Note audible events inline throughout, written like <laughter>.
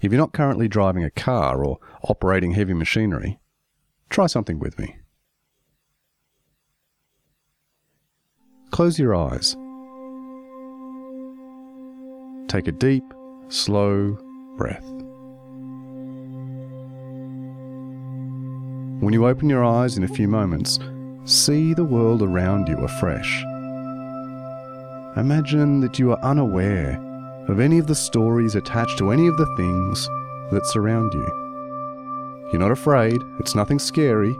If you're not currently driving a car or operating heavy machinery, try something with me. Close your eyes. Take a deep, slow breath. When you open your eyes in a few moments, see the world around you afresh. Imagine that you are unaware of any of the stories attached to any of the things that surround you. You're not afraid, it's nothing scary.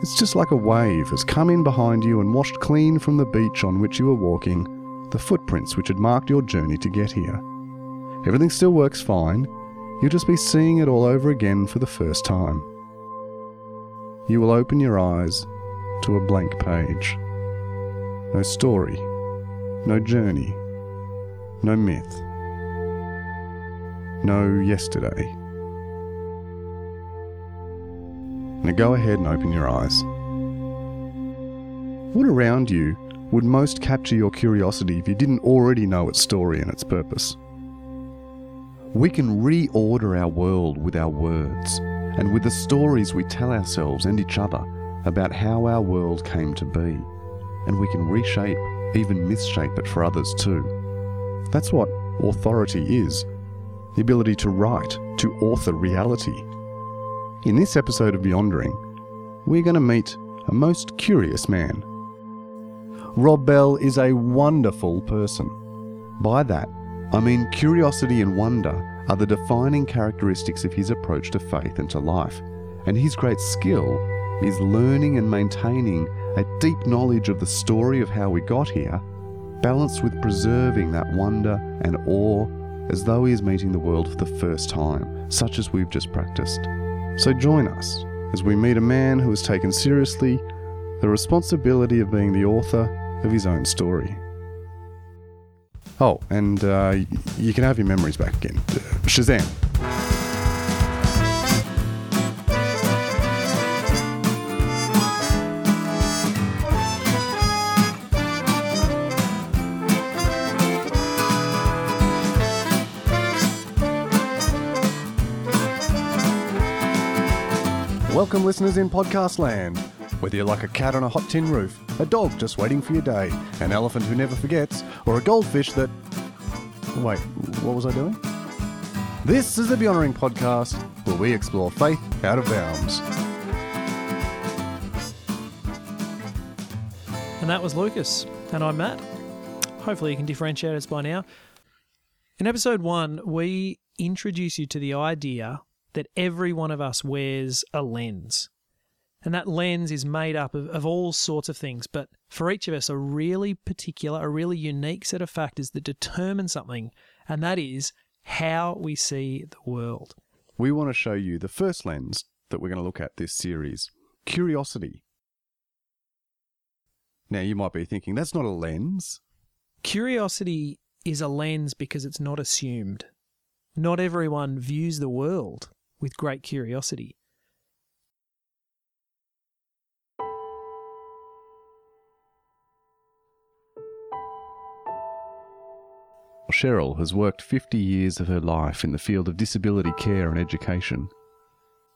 It's just like a wave has come in behind you and washed clean from the beach on which you were walking the footprints which had marked your journey to get here. Everything still works fine, you'll just be seeing it all over again for the first time. You will open your eyes to a blank page. No story, no journey, no myth, no yesterday. Now go ahead and open your eyes. What around you would most capture your curiosity if you didn't already know its story and its purpose? We can reorder our world with our words and with the stories we tell ourselves and each other about how our world came to be. And we can reshape, even misshape it for others too. That's what authority is the ability to write, to author reality. In this episode of Beyondering, we're going to meet a most curious man. Rob Bell is a wonderful person. By that, I mean curiosity and wonder are the defining characteristics of his approach to faith and to life, and his great skill is learning and maintaining a deep knowledge of the story of how we got here, balanced with preserving that wonder and awe as though he is meeting the world for the first time, such as we've just practiced. So join us as we meet a man who has taken seriously the responsibility of being the author of his own story. Oh, and uh, you can have your memories back again. Shazam! Welcome, listeners in podcast land. Whether you're like a cat on a hot tin roof, a dog just waiting for your day, an elephant who never forgets, or a goldfish that. Wait, what was I doing? This is the Beyondering podcast, where we explore faith out of bounds. And that was Lucas. And I'm Matt. Hopefully, you can differentiate us by now. In episode one, we introduce you to the idea that every one of us wears a lens. And that lens is made up of, of all sorts of things, but for each of us, a really particular, a really unique set of factors that determine something, and that is how we see the world. We want to show you the first lens that we're going to look at this series curiosity. Now, you might be thinking, that's not a lens. Curiosity is a lens because it's not assumed. Not everyone views the world with great curiosity. Cheryl has worked 50 years of her life in the field of disability care and education.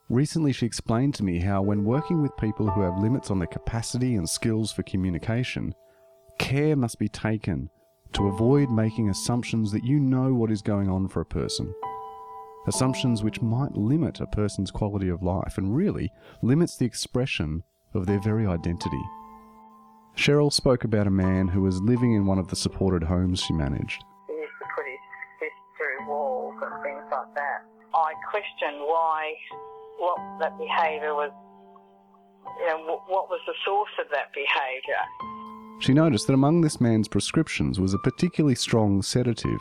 Recently, she explained to me how, when working with people who have limits on their capacity and skills for communication, care must be taken to avoid making assumptions that you know what is going on for a person. Assumptions which might limit a person's quality of life and really limits the expression of their very identity. Cheryl spoke about a man who was living in one of the supported homes she managed. He used to put his fist through walls and things like that. I questioned why, what that behaviour was, you know, what, what was the source of that behaviour. She noticed that among this man's prescriptions was a particularly strong sedative.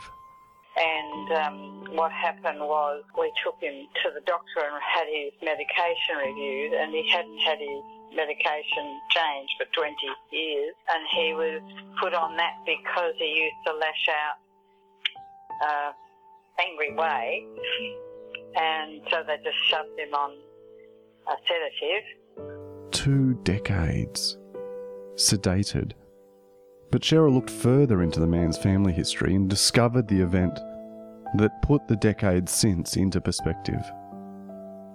And um, what happened was we took him to the doctor and had his medication reviewed, and he hadn't had his medication changed for 20 years, and he was put on that because he used to lash out uh, angry way, and so they just shoved him on a sedative. Two decades. Sedated. But Cheryl looked further into the man's family history and discovered the event that put the decades since into perspective.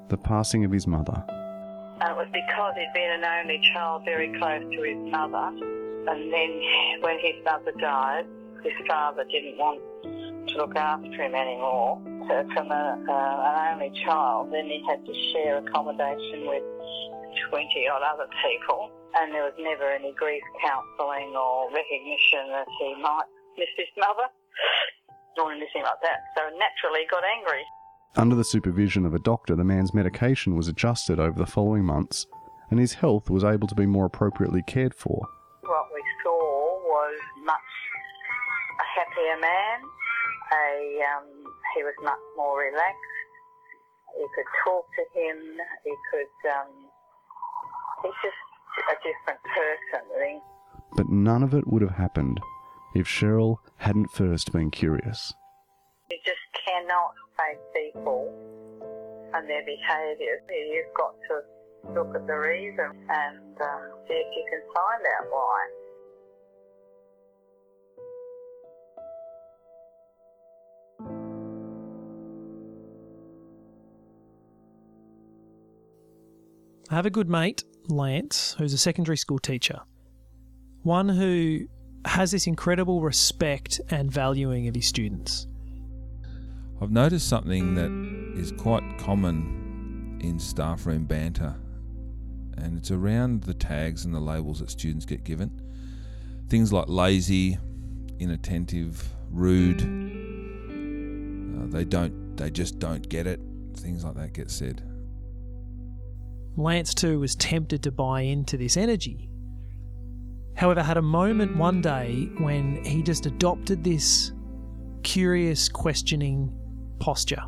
The passing of his mother. It was because he'd been an only child very close to his mother. And then when his mother died, his father didn't want to look after him anymore. So from a, uh, an only child, then he had to share accommodation with 20 odd other people. And there was never any grief counselling or recognition that he might miss his mother or anything like that. So naturally he got angry. Under the supervision of a doctor, the man's medication was adjusted over the following months, and his health was able to be more appropriately cared for. What we saw was much a happier man. A, um, he was much more relaxed. You could talk to him. He could. Um, he's just a different person. But none of it would have happened if Cheryl hadn't first been curious. You just cannot face people and their behaviours. You've got to look at the reason and um, see if you can find out why. I have a good mate, Lance, who's a secondary school teacher. One who has this incredible respect and valuing of his students. I've noticed something that is quite common in staff room banter, and it's around the tags and the labels that students get given. Things like lazy, inattentive, rude. Uh, they don't. They just don't get it. Things like that get said. Lance too was tempted to buy into this energy. However, had a moment one day when he just adopted this curious, questioning posture.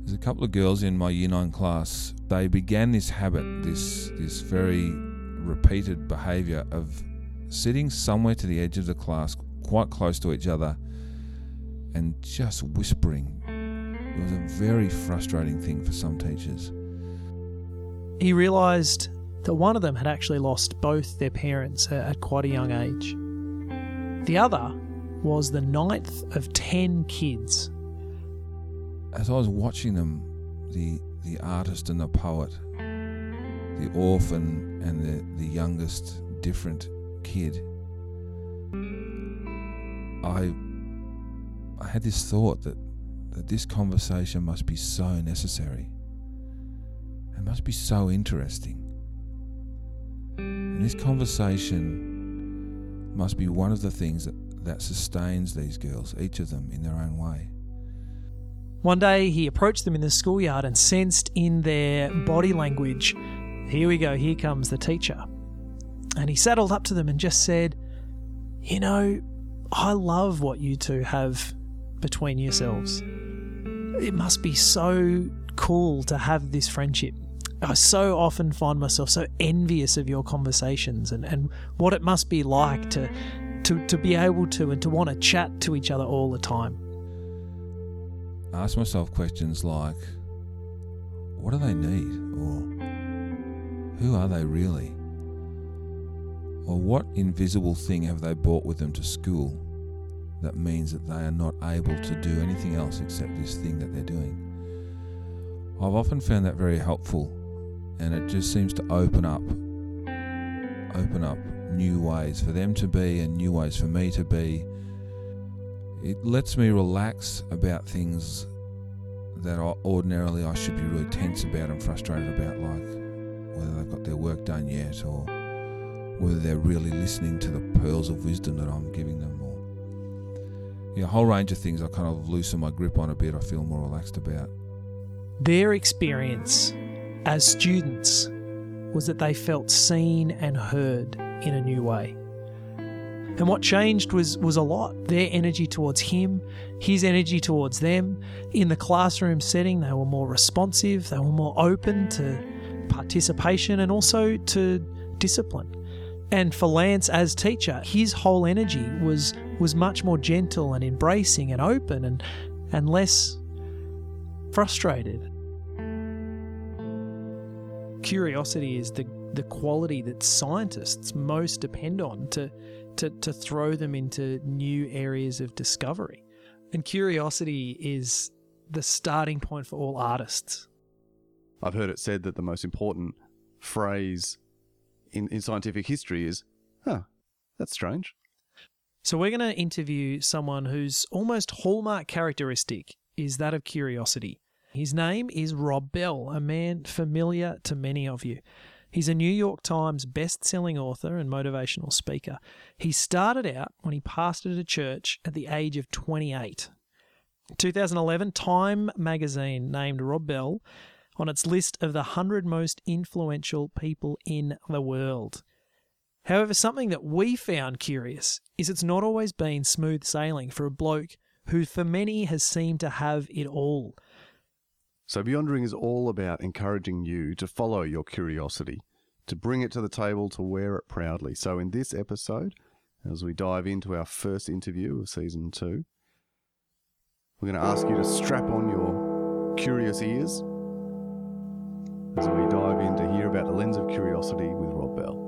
There's a couple of girls in my year nine class. They began this habit, this this very repeated behaviour of sitting somewhere to the edge of the class, quite close to each other, and just whispering. It was a very frustrating thing for some teachers. He realised that one of them had actually lost both their parents at quite a young age. The other was the ninth of ten kids. As I was watching them, the the artist and the poet, the orphan and the, the youngest different kid, I I had this thought that, that this conversation must be so necessary. It must be so interesting. And this conversation must be one of the things that, that sustains these girls, each of them in their own way. One day he approached them in the schoolyard and sensed in their body language, here we go, here comes the teacher. And he saddled up to them and just said, You know, I love what you two have between yourselves. It must be so cool to have this friendship. I so often find myself so envious of your conversations and, and what it must be like to, to, to be able to and to want to chat to each other all the time. I ask myself questions like, what do they need? Or who are they really? Or what invisible thing have they brought with them to school that means that they are not able to do anything else except this thing that they're doing? I've often found that very helpful and it just seems to open up open up new ways for them to be and new ways for me to be. It lets me relax about things that I, ordinarily I should be really tense about and frustrated about like whether they've got their work done yet or whether they're really listening to the pearls of wisdom that I'm giving them or yeah, a whole range of things I kind of loosen my grip on a bit. I feel more relaxed about. Their experience as students was that they felt seen and heard in a new way. And what changed was was a lot. Their energy towards him, his energy towards them. In the classroom setting, they were more responsive, they were more open to participation and also to discipline. And for Lance as teacher, his whole energy was was much more gentle and embracing and open and and less frustrated curiosity is the the quality that scientists most depend on to to to throw them into new areas of discovery. And curiosity is the starting point for all artists. I've heard it said that the most important phrase in, in scientific history is, huh, that's strange. So we're going to interview someone whose almost hallmark characteristic is that of curiosity. His name is Rob Bell, a man familiar to many of you. He's a New York Times best-selling author and motivational speaker. He started out when he pastored a church at the age of 28. 2011, Time magazine named Rob Bell on its list of the 100 most influential people in the world. However, something that we found curious is it's not always been smooth sailing for a bloke who, for many, has seemed to have it all. So, Beyondering is all about encouraging you to follow your curiosity, to bring it to the table, to wear it proudly. So, in this episode, as we dive into our first interview of season two, we're going to ask you to strap on your curious ears as we dive in to hear about the lens of curiosity with Rob Bell.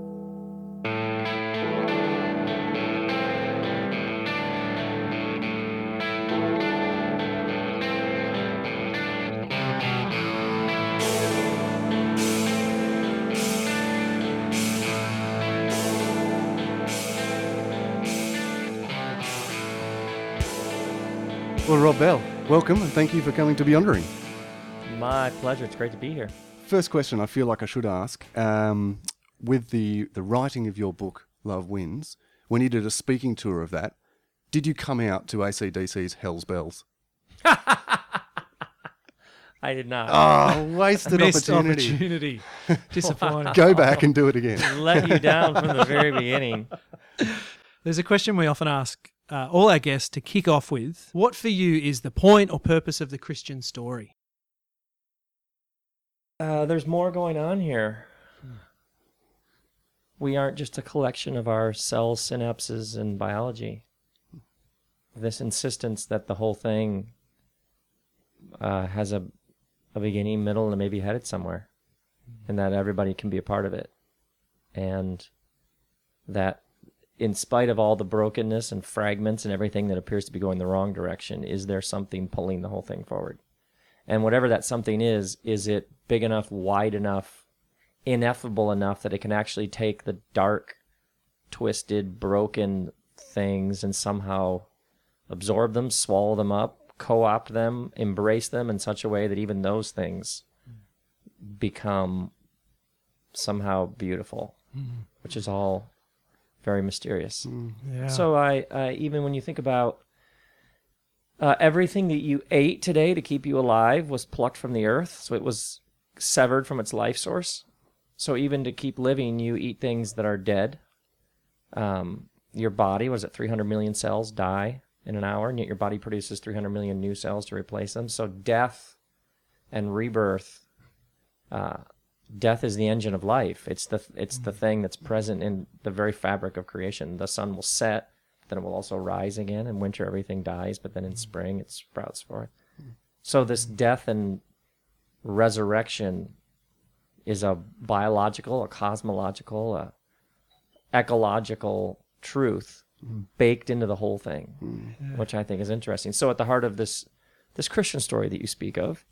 Well, Rob Bell, welcome and thank you for coming to Be Beyondering. My pleasure. It's great to be here. First question I feel like I should ask um, with the, the writing of your book, Love Wins, when you did a speaking tour of that, did you come out to ACDC's Hell's Bells? <laughs> I did not Oh, <laughs> wasted Missed opportunity. opportunity. <laughs> Disappointing. Go back and do it again. let you down from the very beginning. There's a question we often ask uh, all our guests to kick off with What for you is the point or purpose of the Christian story? Uh, there's more going on here. We aren't just a collection of our cells, synapses, and biology. This insistence that the whole thing uh, has a, a beginning, middle, and maybe headed somewhere, and that everybody can be a part of it. And that in spite of all the brokenness and fragments and everything that appears to be going the wrong direction, is there something pulling the whole thing forward? And whatever that something is, is it big enough, wide enough, ineffable enough that it can actually take the dark, twisted, broken things and somehow absorb them, swallow them up, co opt them, embrace them in such a way that even those things become somehow beautiful, mm-hmm. which is all very mysterious. Yeah. So I, I even when you think about uh, everything that you ate today to keep you alive was plucked from the earth, so it was severed from its life source. So even to keep living, you eat things that are dead. Um, your body was it 300 million cells die in an hour, and yet your body produces 300 million new cells to replace them. So death and rebirth. Uh, death is the engine of life. It's the it's the mm-hmm. thing that's present in the very fabric of creation. The sun will set, then it will also rise again. In winter, everything dies, but then in mm-hmm. spring, it sprouts forth. So this mm-hmm. death and resurrection is a biological, a cosmological, a ecological truth baked into the whole thing, which I think is interesting. So at the heart of this this Christian story that you speak of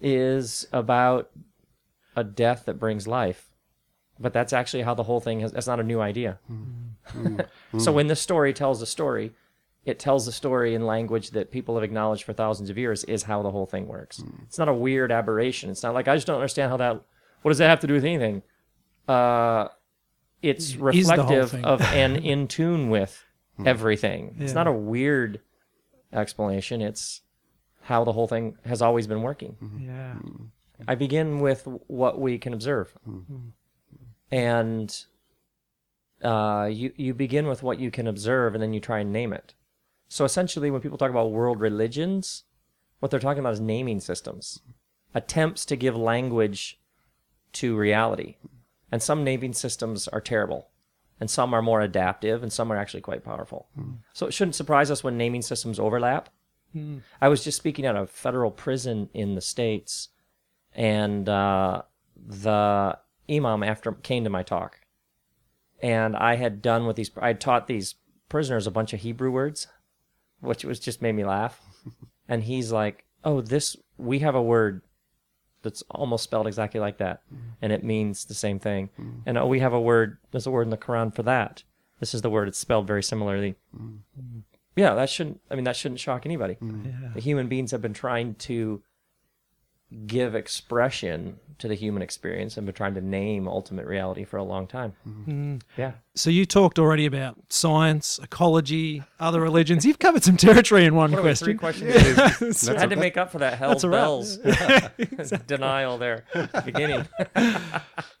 is about a death that brings life. But that's actually how the whole thing has that's not a new idea. Mm-hmm. so when this story tells a story, it tells the story in language that people have acknowledged for thousands of years is how the whole thing works. Mm. It's not a weird aberration. It's not like I just don't understand how that what does that have to do with anything? Uh it's the reflective thing. of and <laughs> in tune with hmm. everything. It's Yeah. not a weird explanation. It's how the whole thing has always been working. Mm-hmm. yeah. Mm. I begin with what we can observe, hmm. and uh, you you begin with what you can observe, and then you try and name it. So essentially, when people talk about world religions, what they're talking about is naming systems, attempts to give language to reality, and some naming systems are terrible, and some are more adaptive, and some are actually quite powerful. Hmm. So it shouldn't surprise us when naming systems overlap. Hmm. I was just speaking at a federal prison in the states and uh, the imam after came to my talk, and I had done with these. I had taught these prisoners a bunch of Hebrew words, which was just made me laugh. <laughs> and he's like, "Oh, this we have a word that's almost spelled exactly like that, mm-hmm. and it means the same thing. Mm-hmm. And oh, we have a word. There's a word in the Quran for that. This is the word. It's spelled very similarly. Mm-hmm. Yeah, that shouldn't. I mean, that shouldn't shock anybody. The human beings have been trying to give expression to the human experience and been trying to name ultimate reality for a long time. Mm-hmm. Yeah. So you talked already about science, ecology, other religions. You've covered some territory in one What we, three question. questions. Yeah. <laughs> I had to make up for that hell's That's all right. bells <laughs> denial there beginning. <laughs> I,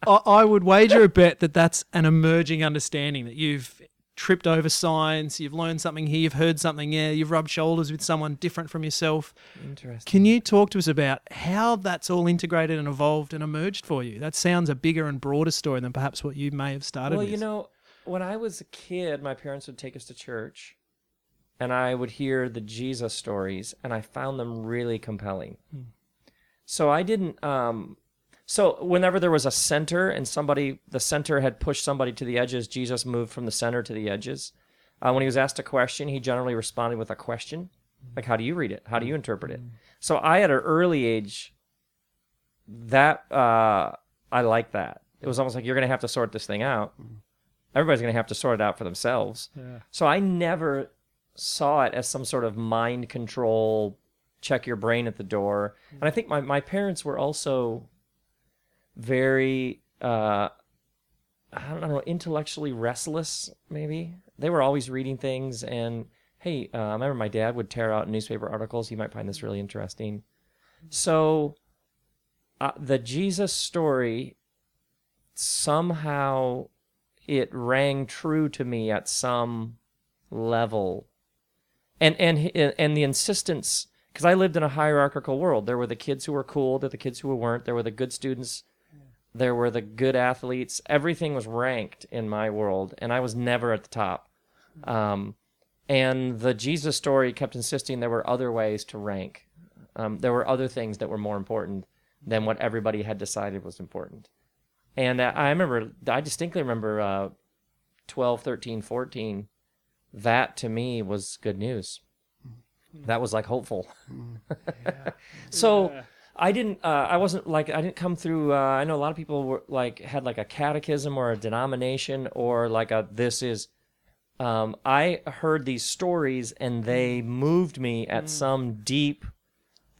I would wager a bet that that's an emerging understanding that you've tripped over science, you've learned something here, you've heard something there, you've rubbed shoulders with someone different from yourself. Interesting. Can you talk to us about how that's all integrated and evolved and emerged for you? That sounds a bigger and broader story than perhaps what you may have started Well, with. you know, when I was a kid, my parents would take us to church, and I would hear the Jesus stories, and I found them really compelling. So I didn't. Um, so whenever there was a center and somebody, the center had pushed somebody to the edges, Jesus moved from the center to the edges. Uh, when he was asked a question, he generally responded with a question, like, "How do you read it? How do you interpret it?" So I, at an early age, that uh, I like that. It was almost like you're going to have to sort this thing out everybody's going to have to sort it out for themselves. So I never saw it as some sort of mind control, check your brain at the door. And I think my, my parents were also very, uh, I don't know, intellectually restless, maybe. They were always reading things. And hey, uh, I remember my dad would tear out newspaper articles. You might find this really interesting. So uh, the Jesus story somehow it rang true to me at some level and and and the insistence because i lived in a hierarchical world there were the kids who were cool there were the kids who weren't there were the good students there were the good athletes. Everything was ranked in my world and i was never at the top. Um, and the jesus story kept insisting there were other ways to rank. Um, there were other things that were more important than what everybody had decided was important. And uh, I remember, I distinctly remember uh, 12, 13, 14. That to me was good news. That was like hopeful. <laughs> so I didn't, uh, I wasn't like, I didn't come through, uh, I know a lot of people were like, had like a catechism or a denomination or like a, this is, um, I heard these stories and they moved me at some deep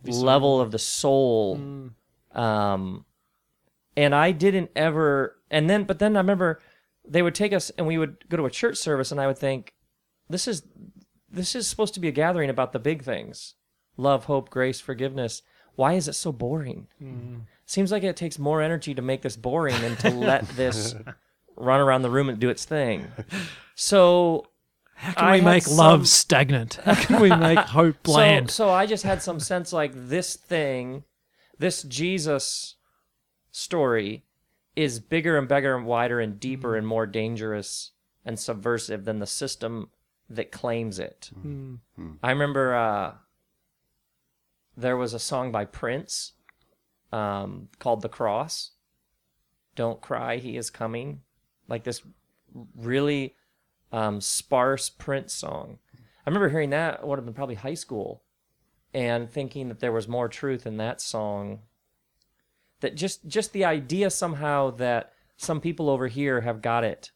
level of the soul. Um, and I didn't ever and then but then I remember they would take us and we would go to a church service and I would think this is this is supposed to be a gathering about the big things. Love hope grace forgiveness why is it so boring mm. seems like it takes more energy to make this boring than to let <laughs> this run around the room and do its thing so How can I we had make love stagnant? <laughs> How can we make hope bland? So, so I just had some sense like this thing, this Jesus story is bigger and bigger and wider and deeper and more dangerous and subversive than the system that claims it. Mm. Hmm. I remember uh, there was a song by Prince um, called The Cross. Don't cry, he is coming. Like this really um, sparse Prince song. I remember hearing that, would have been probably high school, and thinking that there was more truth in that song. That just just the idea somehow that some people over here have got it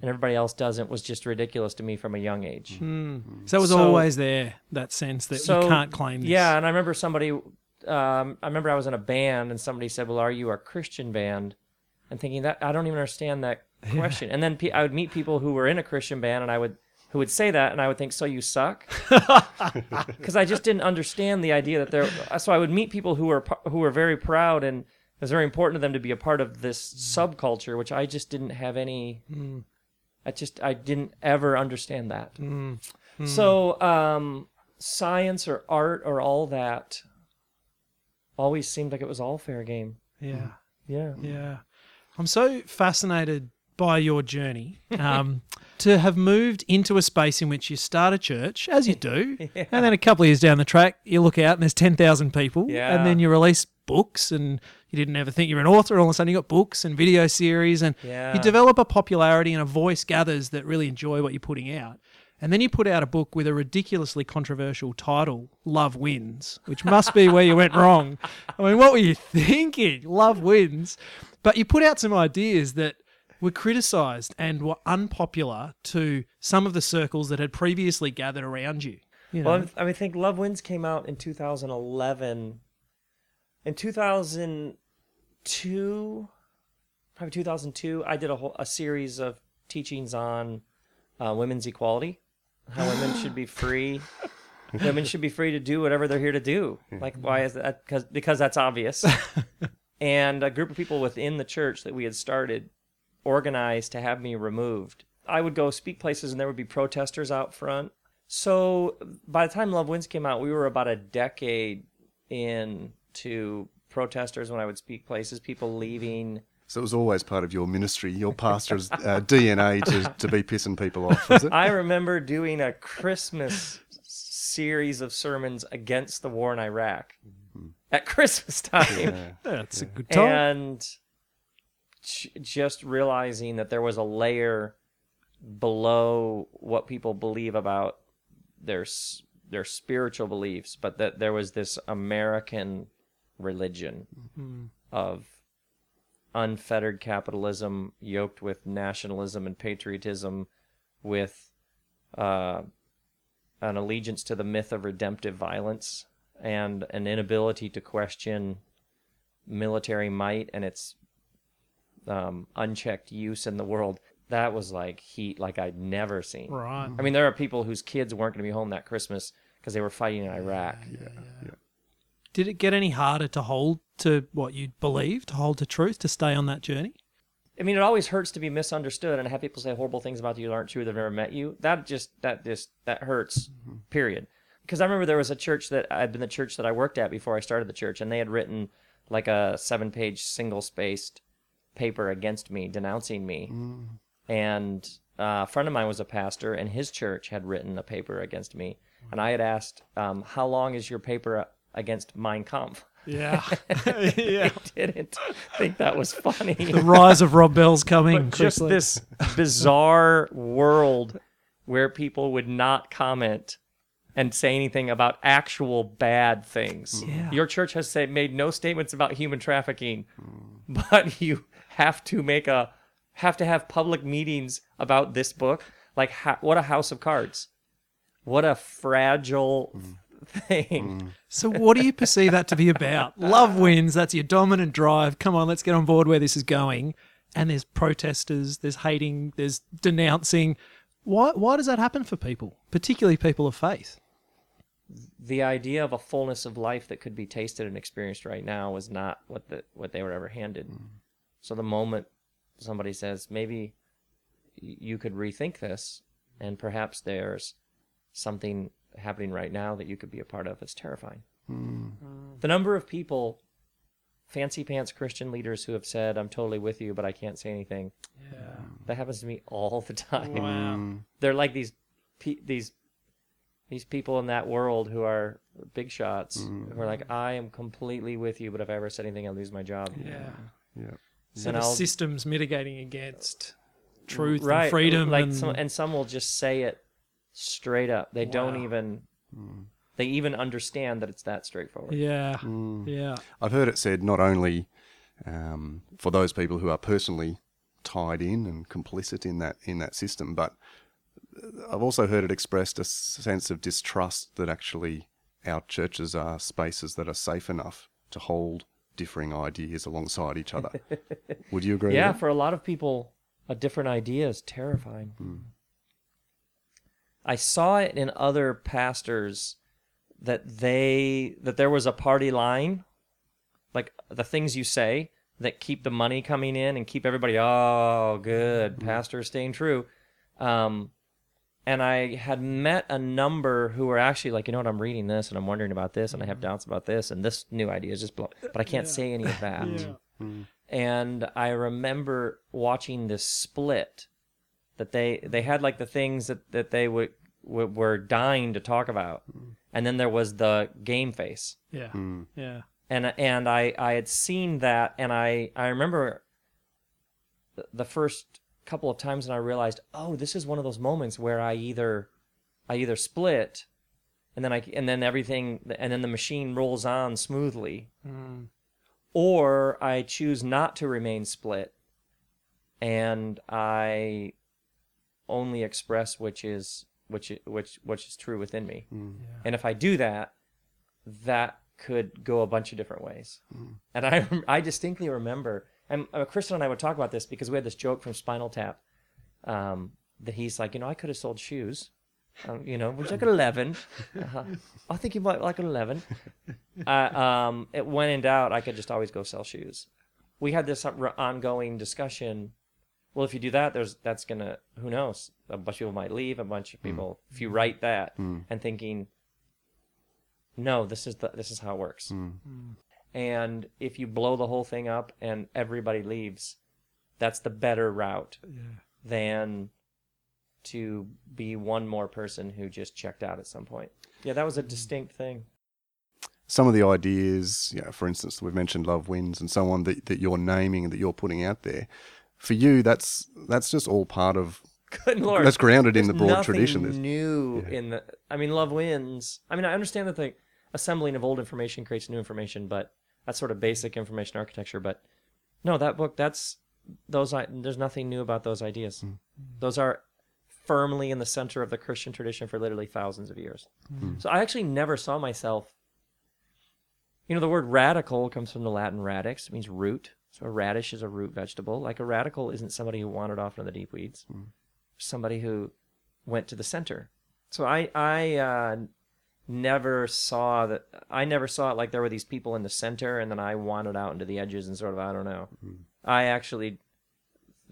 and everybody else doesn't was just ridiculous to me from a young age. Hmm. Hmm. so it was so- always there, that sense that So you can't claim this. Yeah, and I remember somebody. Um, I remember I was in a band, and somebody said, "Well, are you a Christian band?" And thinking that I don't even understand that <laughs> question. And then pe- I would meet people who were in a Christian band, and I would who would say that, and I would think, "So you suck," <laughs> <laughs> because I just didn't understand the idea that there. So I would meet people who were who were very proud, and it was very important to them to be a part of this hmm. subculture, which I just didn't have any. I just I didn't ever understand that. So um, science or art or all that always seemed like it was all fair game. Yeah. Yeah. Yeah. I'm so fascinated by your journey um, <laughs> to have moved into a space in which you start a church, as you do, <laughs> and then a couple of years down the track, you look out and there's 10,000 people, Yeah. and then you release books, and you didn't ever think you were an author, and all of a sudden you got books and video series, and Yeah. you develop a popularity and a voice gathers that really enjoy what you're putting out. And then you put out a book with a ridiculously controversial title, Love Wins, which must be where you went wrong. I mean, what were you thinking? Love Wins. But you put out some ideas that were criticised and were unpopular to some of the circles that had previously gathered around you. you know? Well, I mean, I think Love Wins came out in 2011. In 2002, probably 2002, I did a whole a series of teachings on uh, women's equality, how women should be free. <laughs> women should be free to do whatever they're here to do. Like, why is that? Because because that's obvious. <laughs> and a group of people within the church that we had started organized to have me removed. I would go speak places, and there would be protesters out front. So by the time Love Wins came out, we were about a decade into protesters when I would speak places, people leaving. So it was always part of your ministry, your pastor's uh, <laughs> DNA to, to be pissing people off, was it? I remember doing a Christmas series of sermons against the war in Iraq at Christmas time. That's a good time. and j- just realizing that there was a layer below what people believe about their their spiritual beliefs, but that there was this American religion of unfettered capitalism yoked with nationalism and patriotism, with uh, an allegiance to the myth of redemptive violence and an inability to question military might and its um, unchecked use in the world. That was like heat like I'd never seen. right. I mean, there are people whose kids weren't going to be home that Christmas because they were fighting in Iraq. Yeah. Did it get any harder to hold to what you believe, to hold to truth, to stay on that journey? I mean, it always hurts to be misunderstood and have people say horrible things about you that aren't true. They've never met you. That just that just that hurts. Period. Because I remember there was a church that I'd been the church that I worked at before I started the church, and they had written like a seven-page single-spaced paper against me, denouncing me. And uh, a friend of mine was a pastor, and his church had written a paper against me. And I had asked, um, "How long is your paper against Mein Kampf?" Yeah. <laughs> yeah. They didn't think that was funny. <laughs> The rise of Rob Bell's coming. but just this bizarre world where people would not comment and say anything about actual bad things. Yeah. Your church has said made no statements about human trafficking, <laughs> but you have to make a have to have public meetings about this book. Like ha- what a house of cards. What a fragile thing. Mm. So, what do you perceive that to be about? <laughs> Love wins. That's your dominant drive. Come on, let's get on board where this is going. And there's protesters, there's hating, there's denouncing. Why, why does that happen for people, particularly people of faith? the idea of a fullness of life that could be tasted and experienced right now was not what the what they were ever handed. Mm. So the moment somebody says maybe you could rethink this and perhaps there's something happening right now that you could be a part of, it's terrifying. Hmm. The number of people fancy pants Christian leaders who have said I'm totally with you but I can't say anything. Yeah. That happens to me all the time Wow. <laughs> they're like these pe- these these people in that world who are big shots who are like hmm. I am completely with you but if I ever said anything I'll lose my job. Yeah. Yeah. So And the I'll- systems mitigating against truth right and freedom. like and, some and some will just say it straight up. They don't Wow. even they even understand that it's that straightforward. yeah. Mm. Yeah. I've heard it said not only um, for those people who are personally tied in and complicit in that in that system, but I've also heard it expressed a sense of distrust that actually our churches are spaces that are safe enough to hold differing ideas alongside each other. <laughs> Would you agree? Yeah, with that? for a lot of people, a different idea is terrifying. I saw it in other pastors that they that there was a party line, like the things you say that keep the money coming in and keep everybody oh good pastor staying true. Um, and I had met a number who were actually like, you know what, I'm reading this and I'm wondering about this and I have mm-hmm. doubts about this and this new idea is just blow, but I can't say any of that. Mm-hmm. And I remember watching this split that they they had like the things that that they would, w were dying to talk about, mm-hmm. and then there was the game face, Yeah. Yeah. and and I I had seen that, and I I remember the first couple of times, and I realized, oh, this is one of those moments where I either I either split, and then I and then everything and then the machine rolls on smoothly, mm. or I choose not to remain split, and I only express which is which which which is true within me. Mm. And if I do that, that could go a bunch of different ways. Mm. And I <laughs> I distinctly remember, and uh, Kristen and I would talk about this because we had this joke from Spinal Tap um, that he's like, you know, I could have sold shoes. Um, you know, would you like an 11? Uh-huh. I think you might like an 11. Uh, um, it, when in doubt, I could just always go sell shoes. We had this uh, ongoing discussion. Well, if you do that, there's that's gonna who knows? A bunch of people might leave. A bunch of people. If you write that and thinking, no, this is the this is how it works. And if you blow the whole thing up and everybody leaves, that's the better route than to be one more person who just checked out at some point. Yeah, that was a mm. distinct thing. Some of the ideas, you know, for instance, we've mentioned love wins and so on that, that you're naming and that you're putting out there. For you, that's that's just all part of <laughs> Good lord, that's grounded in the broad nothing tradition. There's- new in the. I mean, love wins. I mean, I understand that the assembling of old information creates new information, but that's sort of basic information architecture. But no, that book, that's those. i- There's nothing new about those ideas. Hmm. Those are firmly in the center of the Christian tradition for literally thousands of years. So I actually never saw myself. You know, the word radical comes from the Latin radix. It means root. So a radish is a root vegetable. Like a radical isn't somebody who wandered off into the deep weeds somebody who went to the center. So I I uh, never saw that. I never saw it like there were these people in the center, and then I wandered out into the edges and sort of I don't know. Hmm. I actually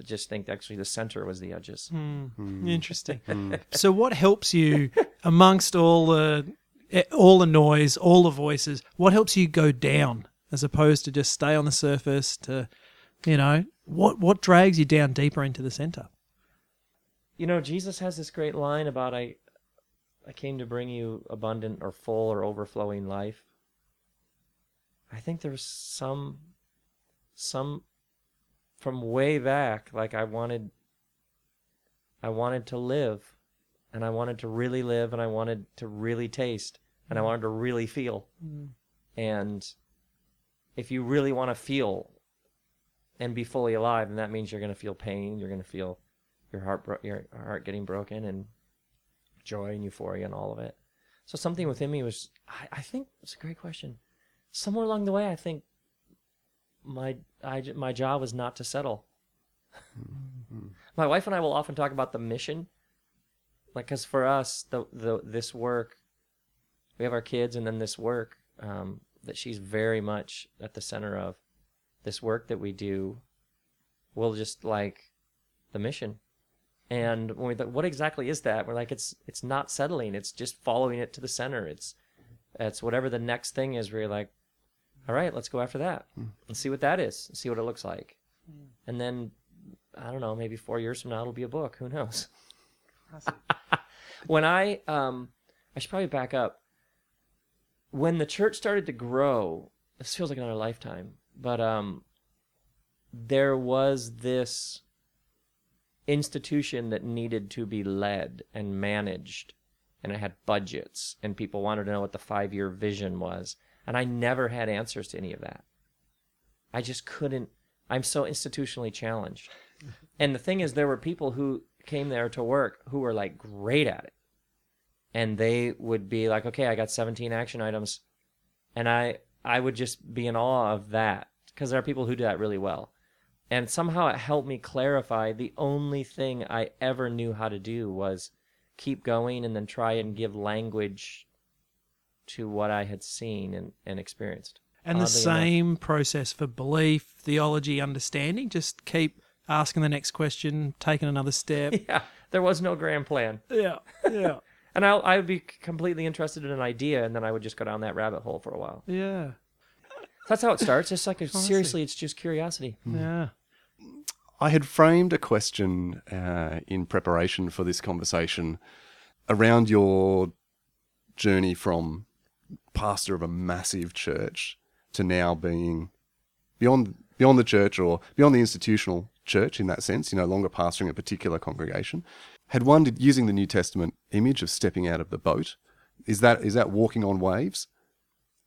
just think actually the center was the edges. Hmm. Hmm. Interesting. so, what helps you amongst all the eh, all the noise, all the voices? What helps you go down as opposed to just stay on the surface? To you know, what what drags you down deeper into the center? You know, Jesus has this great line about I I came to bring you abundant or full or overflowing life. I think there's some some from way back like I wanted I wanted to live and I wanted to really live and I wanted to really taste and I mm. wanted to really feel. Mm. And if you really want to feel and be fully alive, then that means you're going to feel pain, you're going to feel your heart bro- your heart getting broken and joy and euphoria and all of it. So something within me was I, I think it's a great question. Somewhere along the way I think my I, my job was not to settle. my wife and I will often talk about the mission. Like cuz for us the the this work we have our kids and then this work um, that she's very much at the center of this work that we do will just like the mission and when we thought, what exactly is that? We're like, it's it's not settling. It's just following it to the center. It's it's whatever the next thing is. Where you're like, all right, let's go after that and see what that is. See what it looks like. And then I don't know, maybe four years from now it'll be a book. Who knows? <laughs> <laughs> when I um, I should probably back up. When the church started to grow, this feels like another lifetime, but um, there was this institution that needed to be led and managed and it had budgets and people wanted to know what the five year vision was and i never had answers to any of that. I just couldn't i'm so institutionally challenged. <laughs> And the thing is there were people who came there to work who were like great at it. And they would be like okay i got 17 action items and i i would just be in awe of that because there are people who do that really well and somehow it helped me clarify the only thing I ever knew how to do was keep going and then try and give language to what I had seen and, and experienced. And the Oddly enough. same process for belief, theology, understanding. Just keep asking the next question, taking another step. <laughs> Yeah, there was no grand plan. yeah, yeah, <laughs> And I, I would be completely interested in an idea and then I would just go down that rabbit hole for a while. yeah, That's how it starts. It's like, a, seriously, it's just curiosity. yeah. I had framed a question uh, in preparation for this conversation around your journey from pastor of a massive church to now being beyond beyond the church or beyond the institutional church in that sense, you no longer pastoring a particular congregation. Had one using the New Testament image of stepping out of the boat? Is that is that walking on waves?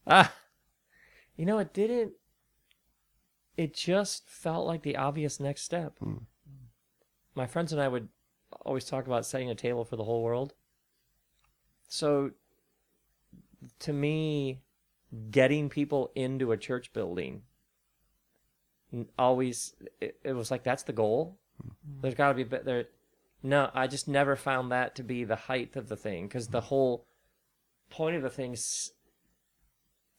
Ah, you know, it didn't. It just felt like the obvious next step. Hmm. My friends and I would always talk about setting a table for the whole world. So, to me, getting people into a church building always it, it was like that's the goal. Hmm. There's got to be a bit there. No, I just never found that to be the height of the thing because the whole point of the thing s-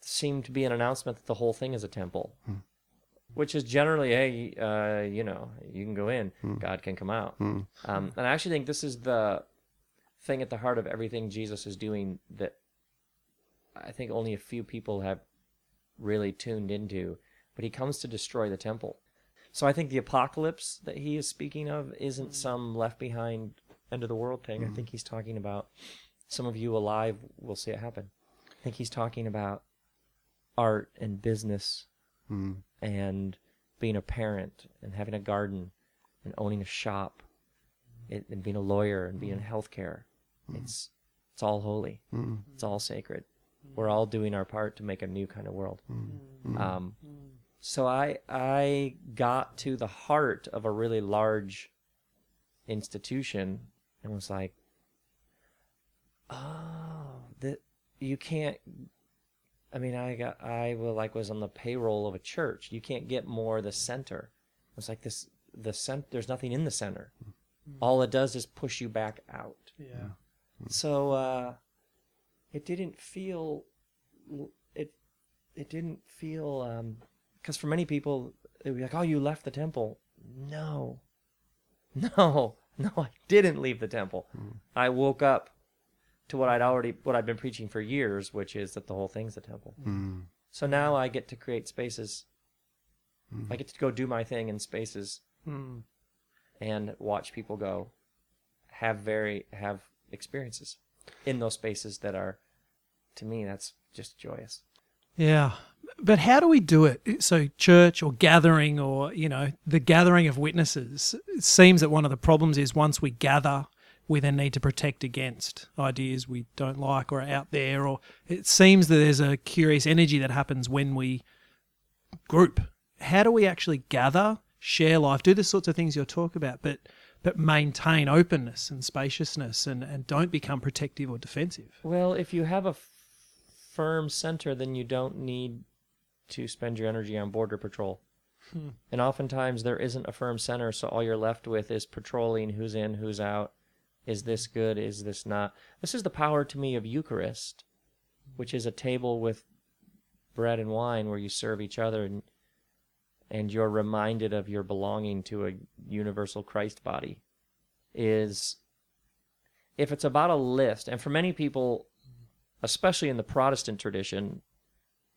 seemed to be an announcement that the whole thing is a temple, hmm. Which is generally, hey, uh, you know, you can go in, God can come out. Um, and I actually think this is the thing at the heart of everything Jesus is doing that I think only a few people have really tuned into. But he comes to destroy the temple. So I think the apocalypse that he is speaking of isn't some left behind end of the world thing. I think he's talking about some of you alive will see it happen. I think he's talking about art and business Mm-hmm. and being a parent and having a garden and owning a shop it, and being a lawyer and being in mm-hmm. healthcare. Mm-hmm. It's it's all holy. It's all sacred. We're all doing our part to make a new kind of world. Um, so I I got to the heart of a really large institution and was like, oh, that you can't. I mean, I got I will like was on the payroll of a church. You can't get more the center. It was like this the cent. There's nothing in the center. Hmm. All it does is push you back out. Yeah. Hmm. So uh, it didn't feel it. It didn't feel um, because for many people it would be like, "Oh, you left the temple." No, <laughs> no, no. I didn't leave the temple. Hmm. I woke up to what I'd already what I'd been preaching for years, which is that the whole thing's a temple. Mm-hmm. So now I get to create spaces. Mm-hmm. I get to go do my thing in spaces hmm. and watch people go have very have experiences in those spaces that are to me that's just joyous Yeah. But how do we do it? So, church or gathering or, you know, the gathering of witnesses. It seems that one of the problems is once we gather, we then need to protect against ideas we don't like or are out there. Or it seems that there's a curious energy that happens when we group. How do we actually gather, share life, do the sorts of things you're talking about, but but maintain openness and spaciousness and, and don't become protective or defensive? well if you have a f- firm center then you don't need to spend your energy on border patrol hmm. and oftentimes there isn't a firm center so all you're left with is patrolling who's in who's out is this good? Is this not? This is the power to me of eucharist which is a table with bread and wine where you serve each other and and you're reminded of your belonging to a universal Christ body is if it's about a list and for many people especially in the Protestant tradition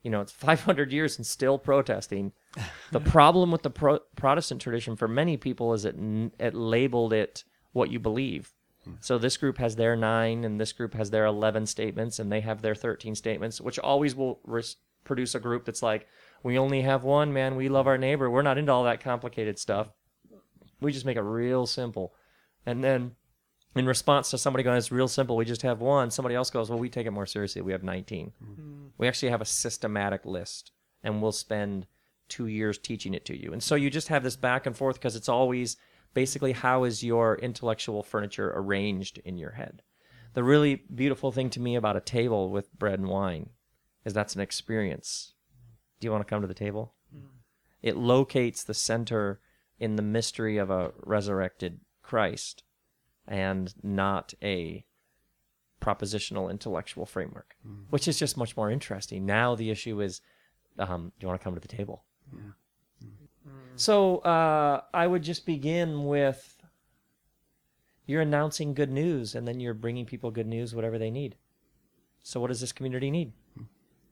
you know it's <laughs> 500 years and still protesting. The <laughs> problem with the pro- Protestant tradition for many people is it n- it labeled it what you believe so this group has their nine, and this group has their eleven statements, and they have their thirteen statements, which always will res- produce a group that's like, we only have one, man. We love our neighbor. We're not into all that complicated stuff. We just make it real simple, and then in response to somebody going, "It's real simple. We just have one." Somebody else goes, "Well, we take it more seriously. We have 19. Mm-hmm. We actually have a systematic list, and we'll spend two years teaching it to you." And so you just have this back and forth because it's always basically how is your intellectual furniture arranged in your head. The really beautiful thing to me about a table with bread and wine is that's an experience. Do you want to come to the table? It locates the center in the mystery of a resurrected Christ and not a propositional intellectual framework, which is just much more interesting. Now the issue is, um, do you want to come to the table? So uh, I would just begin with you're announcing good news, and then you're bringing people good news, whatever they need. So what does this community need?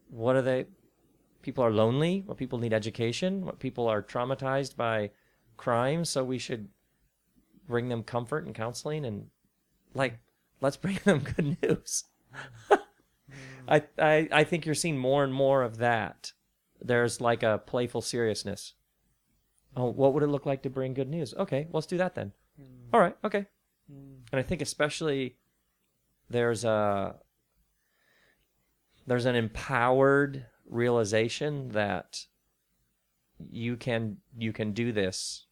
What are they? People are lonely. What people need education. What people are traumatized by crime. So we should bring them comfort and counseling, and like let's bring <laughs> them good news. <laughs> I, I I think you're seeing more and more of that. There's like a playful seriousness. Oh, what would it look like to bring good news? Okay, let's do that then. Hmm. All right, okay. Hmm. and I think especially there's a there's an empowered realization that you can you can do this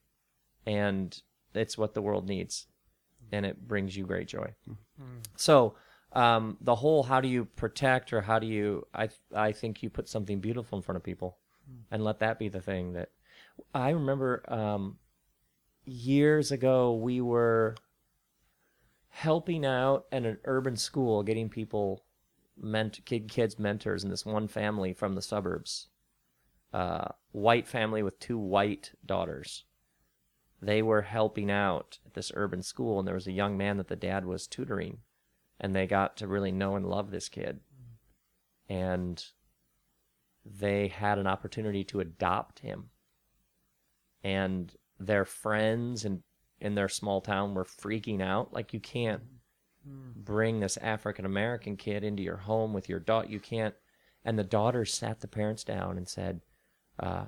and it's what the world needs and it brings you great joy hmm. so um, the whole how do you protect or how do you i i think you put something beautiful in front of people and let that be the thing that i remember um, years ago we were helping out at an urban school getting people ment- kid kids mentors in this one family from the suburbs. Uh, white family with two white daughters. They were helping out at this urban school and there was a young man that the dad was tutoring and they got to really know and love this kid. And they had an opportunity to adopt him and their friends and in their small town were freaking out. Like you can't bring this african american kid into your home with your daughter you can't. And the daughter sat the parents down and said uh,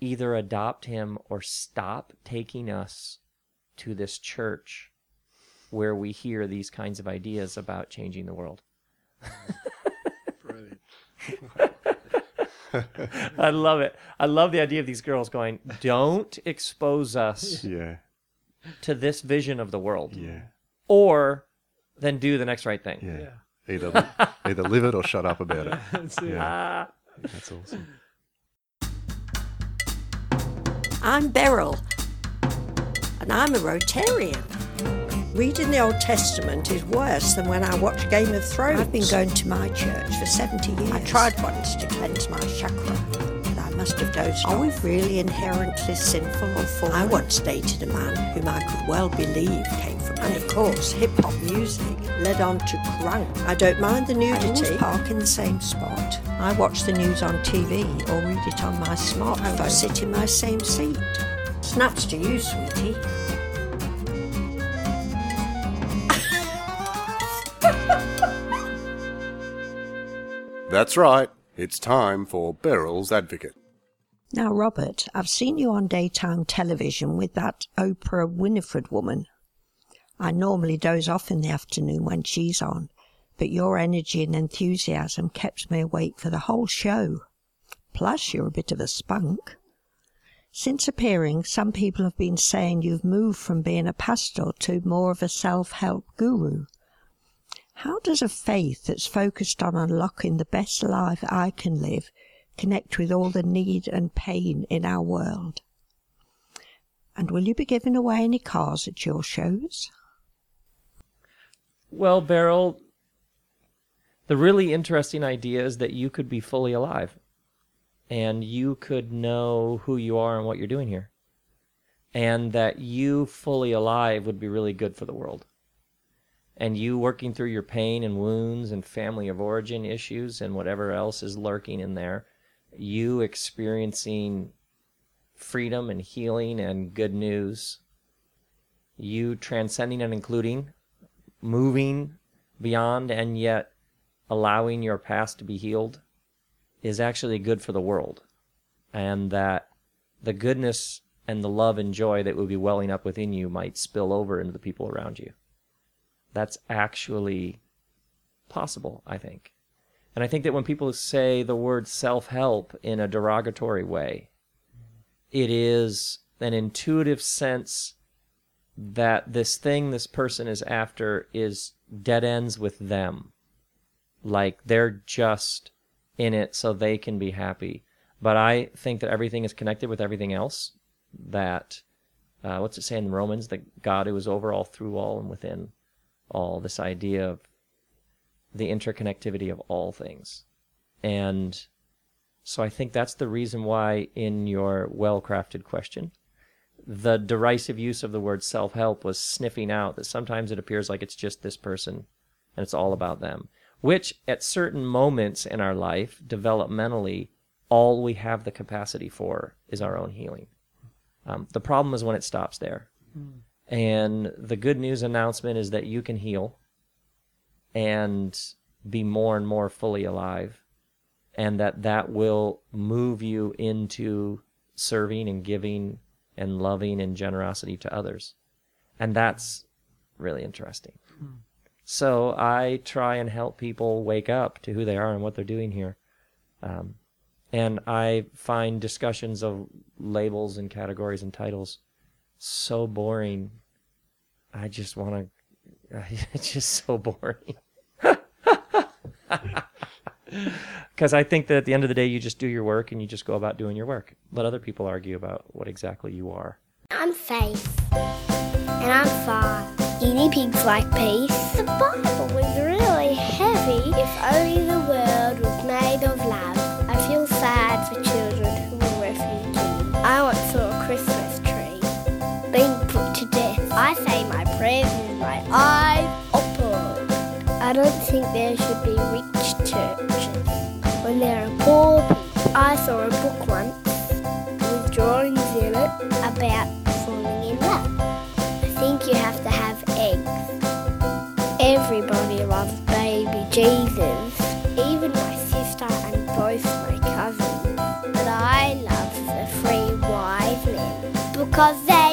either adopt him or stop taking us to this church where we hear these kinds of ideas about changing the world. <laughs> Brilliant. <laughs> I love it. I love the idea of these girls going, "Don't expose us Yeah, to this vision of the world, yeah, or then do the next right thing." yeah. Either either live it or shut up about it. <laughs> That's it. Yeah, Ah, that's awesome. I'm Beryl, and I'm a Rotarian. Reading the Old Testament is worse than when I watch Game of Thrones. I've been going to my church for 70 years. I tried once to cleanse my chakra, but I must have dozed Are we really inherently sinful or fallen? I once dated a man whom I could well believe came from And of course, hip-hop music led on to crunk. I don't mind the nudity. I park in the same spot. I watch the news on TV or read it on my smartphone. I sit in my same seat. Snaps to you, sweetie. That's right. It's time for Beryl's Advocate. Now, Robert, I've seen you on daytime television with that Oprah Winifred woman. I normally doze off in the afternoon when she's on, but your energy and enthusiasm kept me awake for the whole show. Plus, you're a bit of a spunk. Since appearing, some people have been saying you've moved from being a pastor to more of a self help guru. How does a faith that's focused on unlocking the best life I can live connect with all the need and pain in our world? And will you be giving away any cars at your shows? Well, Beryl, the really interesting idea is that you could be fully alive and you could know who you are and what you're doing here. And that you fully alive would be really good for the world. And you working through your pain and wounds and family of origin issues and whatever else is lurking in there, you experiencing freedom and healing and good news, you transcending and including moving beyond and yet allowing your past to be healed is actually good for the world. And that the goodness and the love and joy that would be welling up within you might spill over into the people around you. That's actually possible, I think. And I think that when people say the word self help in a derogatory way, it is an intuitive sense that this thing this person is after is dead ends with them. Like they're just in it so they can be happy. But I think that everything is connected with everything else. That, uh, what's it say in Romans? That God who is over all, through all, and within all. This idea of the interconnectivity of all things. And so I think that's the reason why, in your well crafted question, the derisive use of the word self help was sniffing out that sometimes it appears like it's just this person and it's all about them, which at certain moments in our life, developmentally, all we have the capacity for is our own healing. Um, the problem is when it stops there. And the good news announcement is that you can heal and be more and more fully alive and that that will move you into serving and giving and loving and generosity to others And that's really interesting. So I try and help people wake up to who they are and what they're doing here. Um, and I find discussions of labels and categories and titles so boring. I just want to, <laughs> it's just so boring. <laughs> Because I think that at the end of the day, you just do your work and you just go about doing your work. Let other people argue about what exactly you are. I'm Faith. And I'm five. Guinea pigs like peace. The Bible is really heavy. If only the world was made of love. Don't think there should be rich churches when there are poor people. I saw a book once with drawings in it about falling in love. I think you have to have eggs. Everybody loves baby Jesus, even my sister and both my cousins. But I love the three wise men because they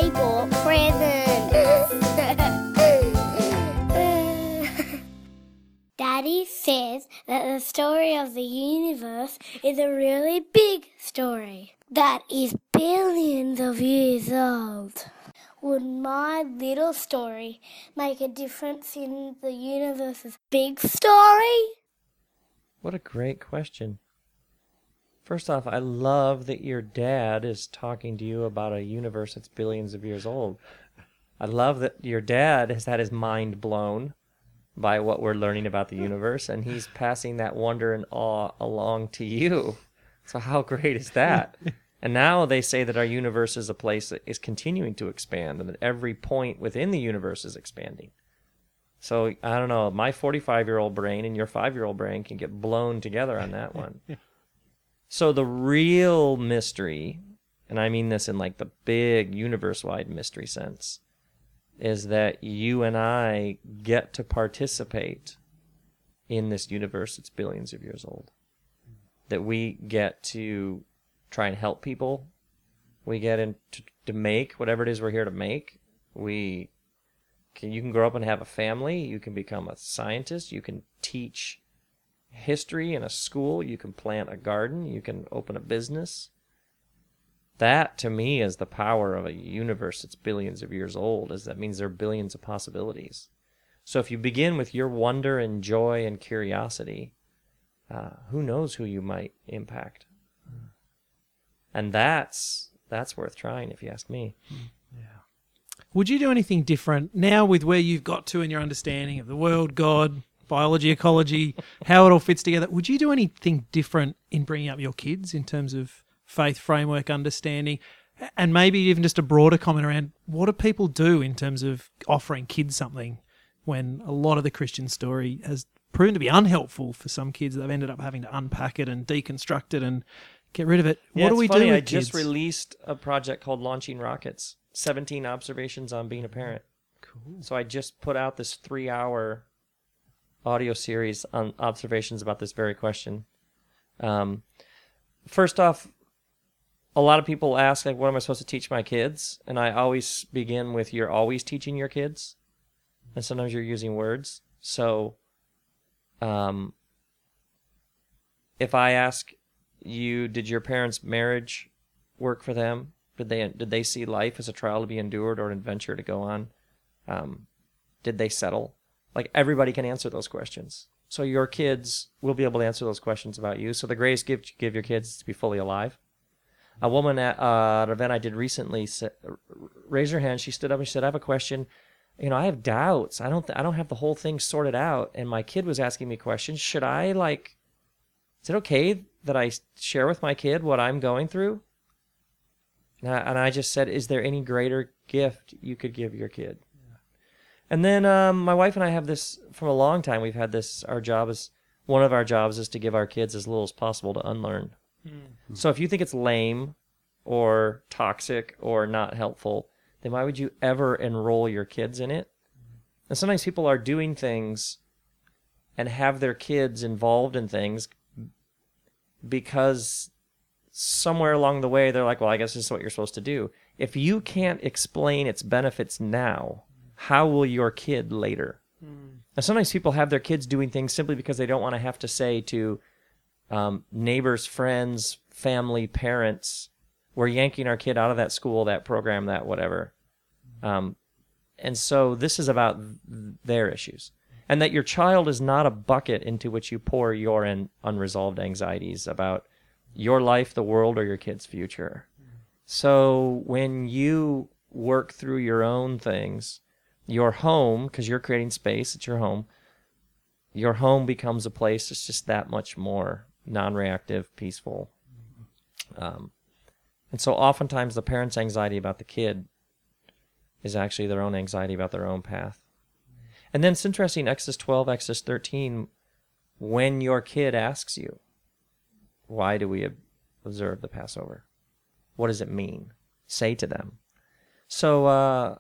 Daddy says that the story of the universe is a really big story that is billions of years old. Would my little story make a difference in the universe's big story? What a great question. First off, I love that your dad is talking to you about a universe that's billions of years old. I love that your dad has had his mind blown by what we're learning about the universe, and he's passing that wonder and awe along to you. So, how great is that? <laughs> And now they say that our universe is a place that is continuing to expand, and that every point within the universe is expanding. So, I don't know, my 45 year old brain and your five year old brain can get blown together on that one. <laughs> So the real mystery, and I mean this in like the big universe wide mystery sense, is that you and I get to participate in this universe that's billions of years old. That we get to try and help people. We get in to, to make whatever it is we're here to make. We can you can grow up and have a family, you can become a scientist, you can teach history in a school, you can plant a garden, you can open a business. That to me is the power of a universe that's billions of years old, is that means there are billions of possibilities. So if you begin with your wonder and joy and curiosity, uh, who knows who you might impact? And that's that's worth trying if you ask me. Would you do anything different now with where you've got to in your understanding of the world, God, biology, ecology, <laughs> how it all fits together? Would you do anything different in bringing up your kids in terms of faith framework understanding? And maybe even just a broader comment around what do people do in terms of offering kids something when a lot of the Christian story has proven to be unhelpful for some kids. They've ended up having to unpack it and deconstruct it and get rid of it. Yeah, what do we funny, do I just released a project called Launching Rockets 17 observations on being a parent. Cool. So I just put out this three hour audio series on observations about this very question. Um, first off, a lot of people ask, like, what am I supposed to teach my kids? And I always begin with, you're always teaching your kids. And sometimes you're using words. So, um, if I ask you, did your parents' marriage work for them? Did they did they see life as a trial to be endured or an adventure to go on? Um, did they settle? Like everybody can answer those questions. So your kids will be able to answer those questions about you. So the greatest gift you give your kids is to be fully alive. A woman at, uh, at an event I did recently said, raised her hand. She stood up and she said, "I have a question. You know, I have doubts. I don't th- I don't have the whole thing sorted out, and my kid was asking me questions. Should I like? Is it okay that I share with my kid what I'm going through?" And I, and I just said, "Is there any greater gift you could give your kid?" And then um, my wife and I have this from a long time. We've had this. Our job is one of our jobs is to give our kids as little as possible to unlearn. Mm. So if you think it's lame, or toxic, or not helpful, then why would you ever enroll your kids in it? And sometimes people are doing things and have their kids involved in things because somewhere along the way they're like, well, I guess this is what you're supposed to do. If you can't explain its benefits now, how will your kid later? Mm. And sometimes people have their kids doing things simply because they don't want to have to say to um, neighbors, friends, family, parents, we're yanking our kid out of that school, that program, that whatever. Um, and so this is about th- their issues. And that your child is not a bucket into which you pour your un- unresolved anxieties about your life, the world, or your kid's future. So when you work through your own things, your home, because you're creating space, it's your home, your home becomes a place that's just that much more non reactive, peaceful. Um, and so oftentimes the parent's anxiety about the kid is actually their own anxiety about their own path. And then it's interesting, Exodus 12, Exodus 13, when your kid asks you, why do we observe the Passover? What does it mean? Say to them. So uh,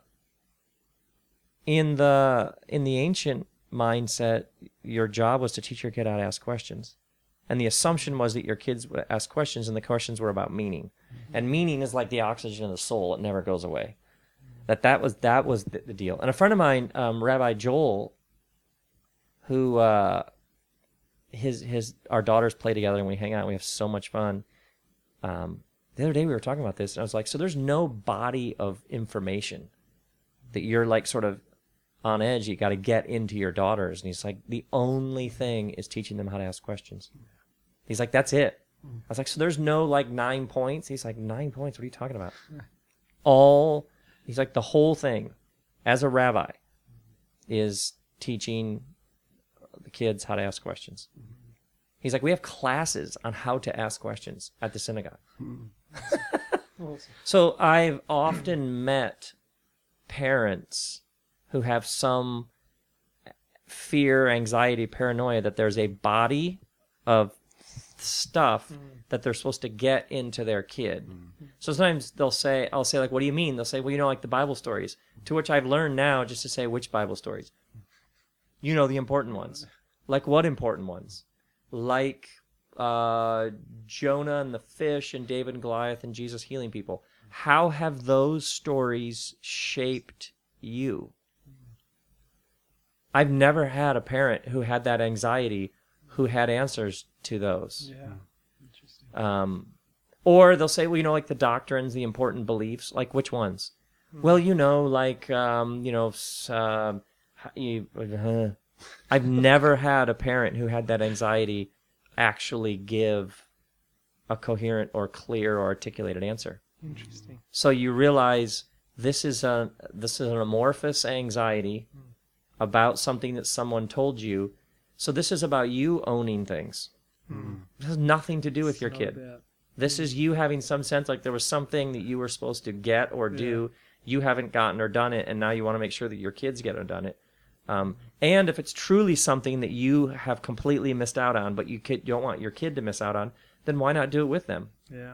in the in the ancient mindset, your job was to teach your kid how to ask questions. And the assumption was that your kids would ask questions and the questions were about meaning. And meaning is like the oxygen of the soul, it never goes away. That that was that was the, the deal. And a friend of mine, um, Rabbi Joel, who uh, his his our daughters play together and we hang out and we have so much fun. Um, the other day we were talking about this and I was like, so there's no body of information that you're like sort of on edge. You got to get into your daughters, and he's like, the only thing is teaching them how to ask questions. He's like, that's it. Mm. I was like, so there's no like nine points. He's like, nine points. What are you talking about? All he's like the whole thing, as a rabbi, is teaching the kids how to ask questions. Mm-hmm. He's like, we have classes on how to ask questions at the synagogue. Mm-hmm. <laughs> so I've often met parents who have some fear, anxiety, paranoia that there's a body of stuff that they're supposed to get into their kid. So sometimes they'll say, I'll say, like, what do you mean? They'll say, well, you know, like the Bible stories. To which I've learned now just to say, which Bible stories? You know, the important ones. Like what important ones? Like uh, Jonah and the fish and David and Goliath and Jesus healing people. How have those stories shaped you? I've never had a parent who had that anxiety who had answers to those. Yeah. Um, or they'll say, well, you know, like the doctrines, the important beliefs, like which ones? Well, you know, like, um, you know, uh, you, uh, I've never had a parent who had that anxiety actually give a coherent or clear or articulated answer. Interesting. So you realize this is a this is an amorphous anxiety about something that someone told you. So this is about you owning things. This has nothing to do with your kid. This is you having some sense like there was something that you were supposed to get or do, you haven't gotten or done it, and now you want to make sure that your kids get or done it. Um, and if it's truly something that you have completely missed out on, but you kid, don't want your kid to miss out on, then why not do it with them? Yeah.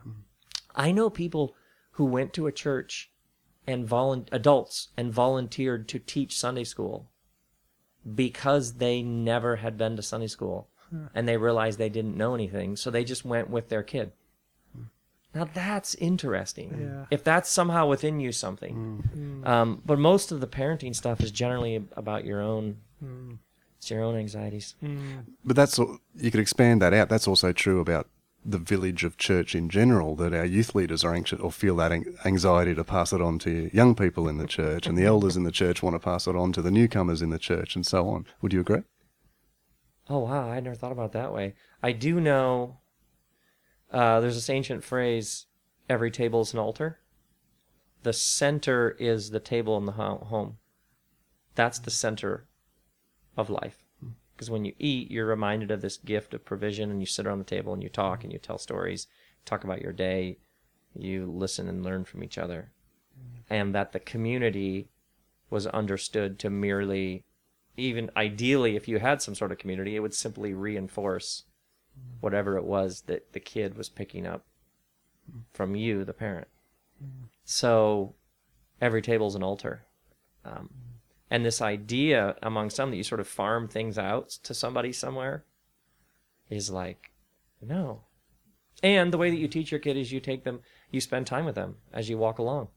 I know people who went to a church and volun- adults and volunteered to teach Sunday school because they never had been to Sunday school and they realized they didn't know anything, so they just went with their kid. Now that's interesting. Yeah. If that's somehow within you something. Mm. Mm. Um, but most of the parenting stuff is generally about your own mm. it's your own anxieties. But that's you could expand that out. That's also true about the village of church in general. That our youth leaders are anxious or feel that anxiety to pass it on to young people in the church, and the elders in the church want to pass it on to the newcomers in the church, and so on. Would you agree? Oh wow, I never thought about it that way. I do know uh, there's this ancient phrase, every table is an altar. The center is the table in the ho- home. That's the center of life. Because when you eat, you're reminded of this gift of provision, and you sit around the table and you talk and you tell stories, talk about your day, you listen and learn from each other. And that the community was understood to merely even ideally, if you had some sort of community, it would simply reinforce whatever it was that the kid was picking up from you, the parent. So every table's an altar. Um, and this idea among some that you sort of farm things out to somebody somewhere is like, no. And the way that you teach your kid is you take them, you spend time with them as you walk along.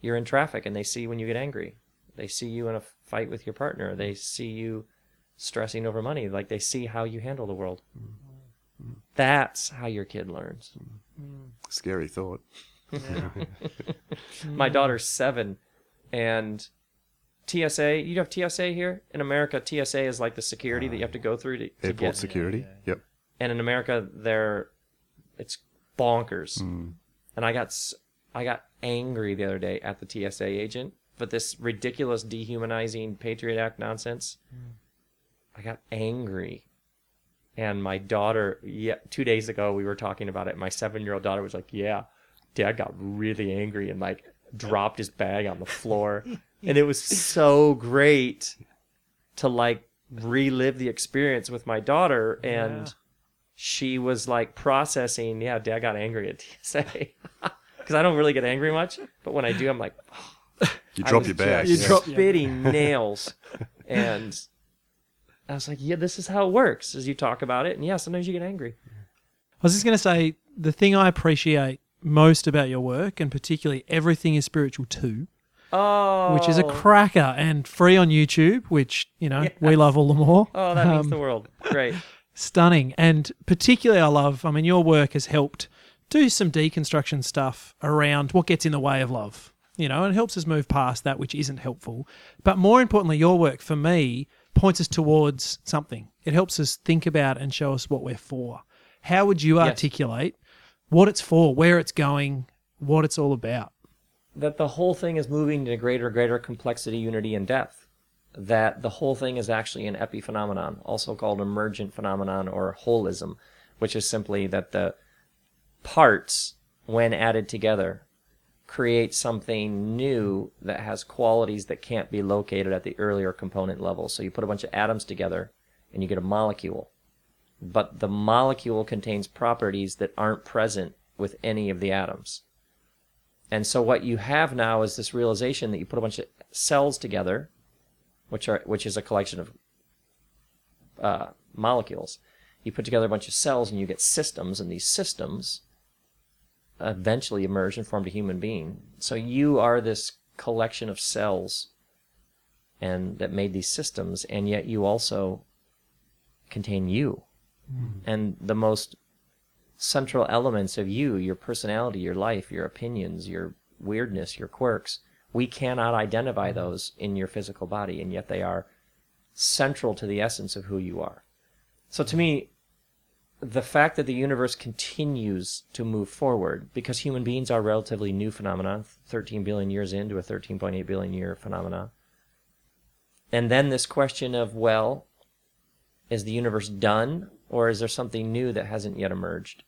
You're in traffic and they see when you get angry. They see you in a fight with your partner. They see you stressing over money. Like they see how you handle the world. That's how your kid learns. Scary thought. <laughs> My daughter's seven, and TSA. You have TSA here in America. TSA is like the security that you have to go through to, to Airport get. security. Yep. And in America, they're it's bonkers. Mm. And I got s- I got angry the other day at the TSA agent for this ridiculous dehumanizing Patriot Act nonsense. I got angry. And my daughter, yeah, two days ago we were talking about it. My seven-year-old daughter was like, "Yeah, Dad got really angry and like dropped his bag on the floor." <laughs> and it was so great to like relive the experience with my daughter and Yeah. she was like processing yeah dad got angry at tsa because <laughs> i don't really get angry much but when i do i'm like oh, You drop your bag. just You drop- <laughs> spitting nails. And i was like yeah this is how it works as you talk about it. And yeah sometimes you get angry. I was just going to say the thing I appreciate most about your work, and particularly everything is spiritual too, oh which is a cracker and free on YouTube, which you know we love all the more. <laughs> oh that means Um, the world great. stunning. And particularly, I love, I mean, your work has helped do some deconstruction stuff around what gets in the way of love, you know, and helps us move past that which isn't helpful. But more importantly, your work for me points us towards something. It helps us think about and show us what we're for. How would you Yes. articulate what it's for, where it's going, what it's all about? that the whole thing is moving to greater greater complexity unity and depth that the whole thing is actually an epiphenomenon also called emergent phenomenon or holism which is simply that the parts when added together create something new that has qualities that can't be located at the earlier component level. So you put a bunch of atoms together and you get a molecule. But the molecule contains properties that aren't present with any of the atoms. And so what you have now is this realization that you put a bunch of cells together, which are which is a collection of uh, molecules. You put together a bunch of cells and you get systems, and these systems eventually emerge and formed a human being. So you are this collection of cells, and that made these systems, and yet you also contain you, hmm. and the most central elements of you, your personality, your life, your opinions, your weirdness, your quirks. We cannot identify hmm. those in your physical body, and yet they are central to the essence of who you are. So to me, the fact that the universe continues to move forward, because human beings are relatively new phenomenon, 13 billion years into a 13.8 billion year phenomenon. And then this question of, well, is the universe done or is there something new that hasn't yet emerged?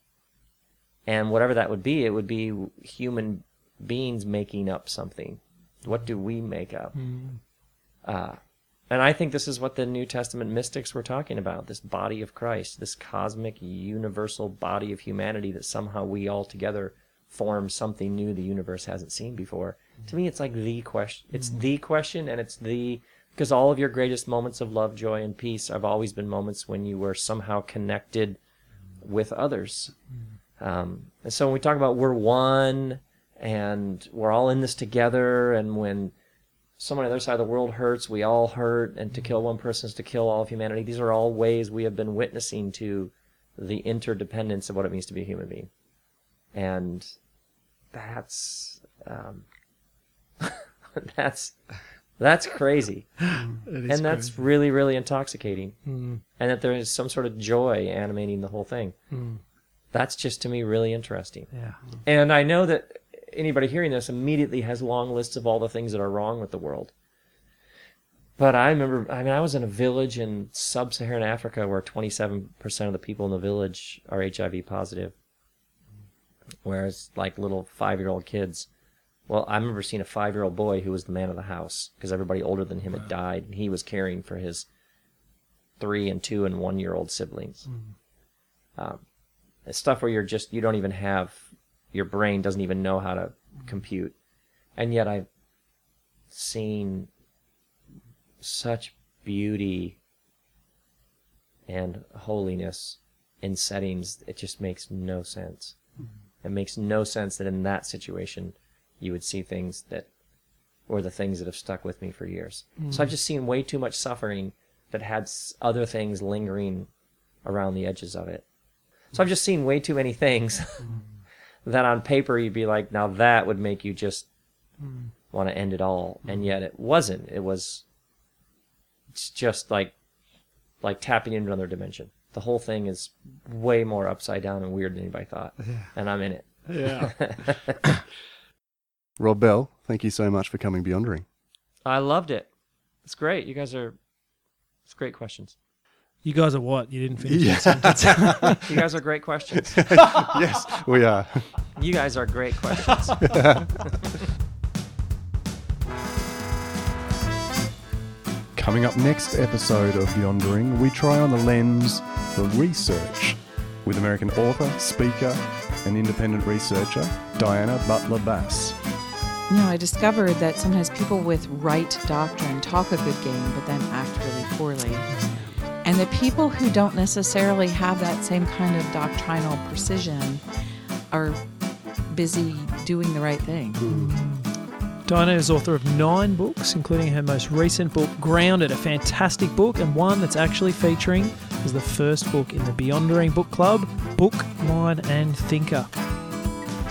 And whatever that would be, it would be human beings making up something. What do we make up? Uh, and I think this is what the New Testament mystics were talking about this body of Christ, this cosmic, universal body of humanity that somehow we all together form something new the universe hasn't seen before. To me, it's like the question. It's the question, and it's the. Because all of your greatest moments of love, joy, and peace have always been moments when you were somehow connected with others. Um, and so when we talk about we're one and we're all in this together, and when someone on the other side of the world hurts, we all hurt, and to kill one person is to kill all of humanity. These are all ways we have been witnessing to the interdependence of what it means to be a human being. And that's um, <laughs> that's that's crazy, <laughs> and that's really really intoxicating. And that there is some sort of joy animating the whole thing. That's just to me really interesting. Yeah. And I know that anybody hearing this immediately has long lists of all the things that are wrong with the world. But I remember, I mean, I was in a village in sub Saharan Africa where 27% of the people in the village are HIV positive. Whereas, like little five year old kids. Well, I remember seeing a five year old boy who was the man of the house because everybody older than him had died. And he was caring for his three and two and one year old siblings. Um, it's stuff where you're just, you don't even have, your brain doesn't even know how to compute. And yet I've seen such beauty and holiness in settings, it just makes no sense. Mm-hmm. It makes no sense that in that situation you would see things that or the things that have stuck with me for years. So I've mm. just seen way too much suffering that had other things lingering around the edges of it. So I've just seen way too many things mm-hmm. That on paper you'd be like, now that would make you just hmm. want to end it all, and hmm. yet it wasn't. It was it's just like like tapping into another dimension. The whole thing is way more upside down and weird than anybody thought, and I'm in it. Yeah. <laughs> Rob Bell, thank you so much for coming Beyondering. I loved it. It's great. You guys are. It's great questions. You guys are what? You didn't finish Yeah. that sentence. <laughs> You guys are great questions. <laughs> yes, we are. You guys are great questions. <laughs> Coming up next episode of Yondering, we try on the lens of research with American author, speaker, and independent researcher Diana Butler Bass. You know, I discovered that sometimes people with right doctrine talk a good game, but then act really poorly. And the people who don't necessarily have that same kind of doctrinal precision are busy doing the right thing. Diana is author of nine books, including her most recent book, Grounded, a fantastic book, and one that's actually featuring as the first book in the Beyondering Book Club, Book, Line, and Thinker.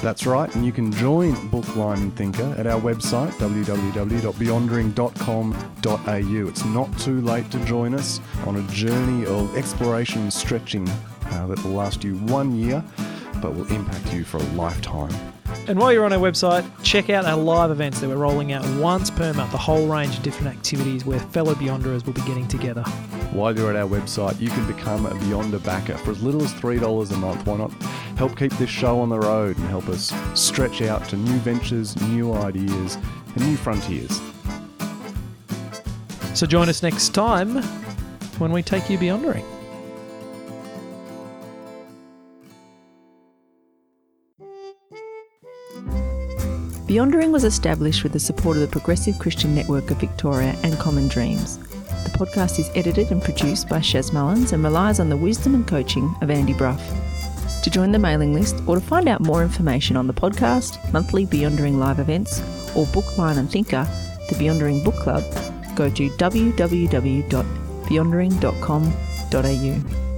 That's right, and you can join Bookline and Thinker at our website www.beyondering.com.au. It's not too late to join us on a journey of exploration and stretching uh, that will last you one year but will impact you for a lifetime. And while you're on our website, check out our live events that we're rolling out once per month, a whole range of different activities where fellow Beyonderers will be getting together. While you're at our website, you can become a Beyonder backer for as little as $3 a month. Why not help keep this show on the road and help us stretch out to new ventures, new ideas, and new frontiers? So join us next time when we take you Beyondering. Beyondering was established with the support of the Progressive Christian Network of Victoria and Common Dreams. The podcast is edited and produced by Shaz Mullens and relies on the wisdom and coaching of Andy Bruff. To join the mailing list or to find out more information on the podcast, monthly Beyondering live events, or Book, Line and Thinker, the Beyondering Book Club, go to www.beyondering.com.au.